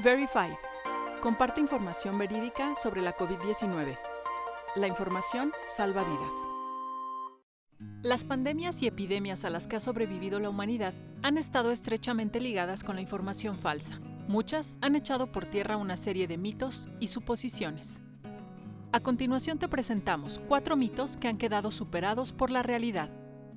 Verified. Comparte información verídica sobre la COVID-19. La información salva vidas. Las pandemias y epidemias a las que ha sobrevivido la humanidad han estado estrechamente ligadas con la información falsa. Muchas han echado por tierra una serie de mitos y suposiciones. A continuación te presentamos cuatro mitos que han quedado superados por la realidad.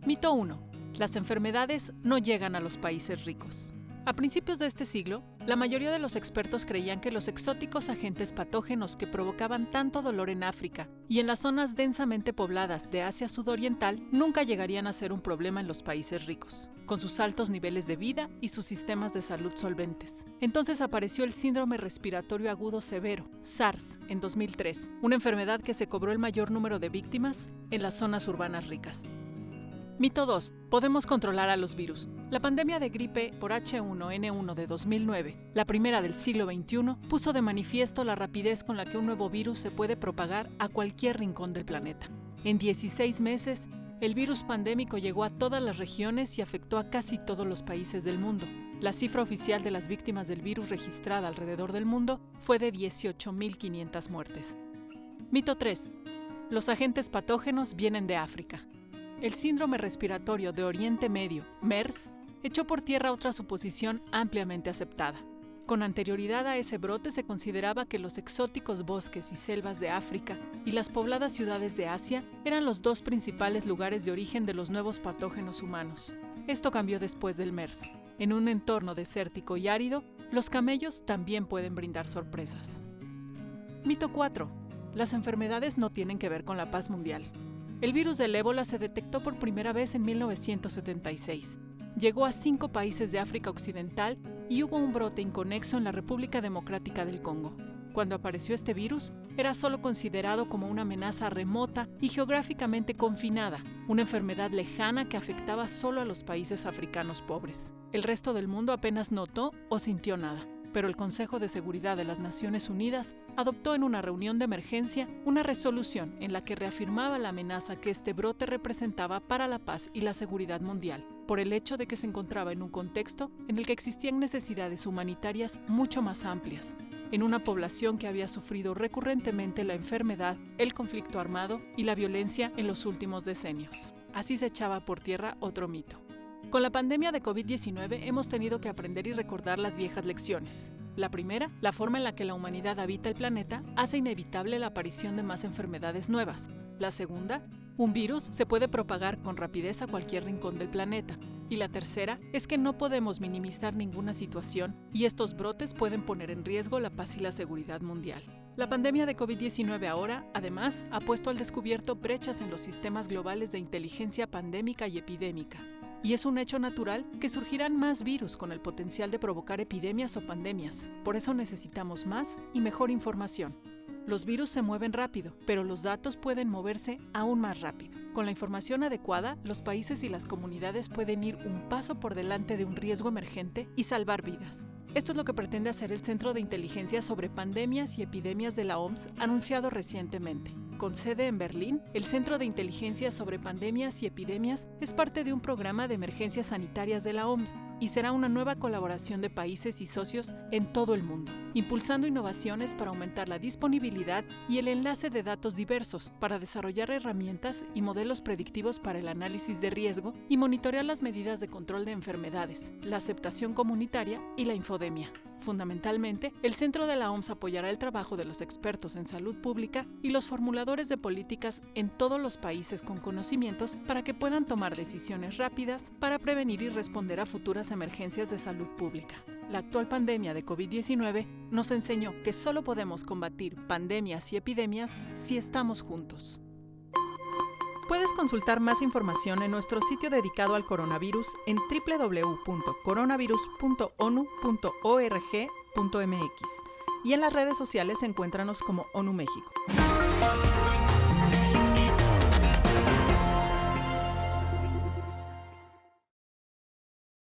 Mito 1. Las enfermedades no llegan a los países ricos. A principios de este siglo, la mayoría de los expertos creían que los exóticos agentes patógenos que provocaban tanto dolor en África y en las zonas densamente pobladas de Asia Sudoriental nunca llegarían a ser un problema en los países ricos, con sus altos niveles de vida y sus sistemas de salud solventes. Entonces apareció el síndrome respiratorio agudo severo, SARS, en 2003, una enfermedad que se cobró el mayor número de víctimas en las zonas urbanas ricas. Mito 2. Podemos controlar a los virus. La pandemia de gripe por H1N1 de 2009, la primera del siglo XXI, puso de manifiesto la rapidez con la que un nuevo virus se puede propagar a cualquier rincón del planeta. En 16 meses, el virus pandémico llegó a todas las regiones y afectó a casi todos los países del mundo. La cifra oficial de las víctimas del virus registrada alrededor del mundo fue de 18.500 muertes. Mito 3. Los agentes patógenos vienen de África. El síndrome respiratorio de Oriente Medio, MERS, echó por tierra otra suposición ampliamente aceptada. Con anterioridad a ese brote se consideraba que los exóticos bosques y selvas de África y las pobladas ciudades de Asia eran los dos principales lugares de origen de los nuevos patógenos humanos. Esto cambió después del MERS. En un entorno desértico y árido, los camellos también pueden brindar sorpresas. Mito 4. Las enfermedades no tienen que ver con la paz mundial. El virus del ébola se detectó por primera vez en 1976. Llegó a cinco países de África Occidental y hubo un brote inconexo en la República Democrática del Congo. Cuando apareció este virus, era solo considerado como una amenaza remota y geográficamente confinada, una enfermedad lejana que afectaba solo a los países africanos pobres. El resto del mundo apenas notó o sintió nada pero el Consejo de Seguridad de las Naciones Unidas adoptó en una reunión de emergencia una resolución en la que reafirmaba la amenaza que este brote representaba para la paz y la seguridad mundial, por el hecho de que se encontraba en un contexto en el que existían necesidades humanitarias mucho más amplias, en una población que había sufrido recurrentemente la enfermedad, el conflicto armado y la violencia en los últimos decenios. Así se echaba por tierra otro mito. Con la pandemia de COVID-19 hemos tenido que aprender y recordar las viejas lecciones. La primera, la forma en la que la humanidad habita el planeta hace inevitable la aparición de más enfermedades nuevas. La segunda, un virus se puede propagar con rapidez a cualquier rincón del planeta. Y la tercera es que no podemos minimizar ninguna situación y estos brotes pueden poner en riesgo la paz y la seguridad mundial. La pandemia de COVID-19 ahora, además, ha puesto al descubierto brechas en los sistemas globales de inteligencia pandémica y epidémica, y es un hecho natural que surgirán más virus con el potencial de provocar epidemias o pandemias. Por eso necesitamos más y mejor información. Los virus se mueven rápido, pero los datos pueden moverse aún más rápido. Con la información adecuada, los países y las comunidades pueden ir un paso por delante de un riesgo emergente y salvar vidas. Esto es lo que pretende hacer el Centro de Inteligencia sobre Pandemias y Epidemias de la OMS anunciado recientemente. Con sede en Berlín, el Centro de Inteligencia sobre Pandemias y Epidemias es parte de un programa de emergencias sanitarias de la OMS y será una nueva colaboración de países y socios en todo el mundo, impulsando innovaciones para aumentar la disponibilidad y el enlace de datos diversos para desarrollar herramientas y modelos predictivos para el análisis de riesgo y monitorear las medidas de control de enfermedades, la aceptación comunitaria y la infodemia. Fundamentalmente, el Centro de la OMS apoyará el trabajo de los expertos en salud pública y los formuladores de políticas en todos los países con conocimientos para que puedan tomar decisiones rápidas para prevenir y responder a futuras emergencias de salud pública. La actual pandemia de COVID-19 nos enseñó que solo podemos combatir pandemias y epidemias si estamos juntos. Puedes consultar más información en nuestro sitio dedicado al coronavirus en www.coronavirus.onu.org.mx y en las redes sociales encuéntranos como ONU México.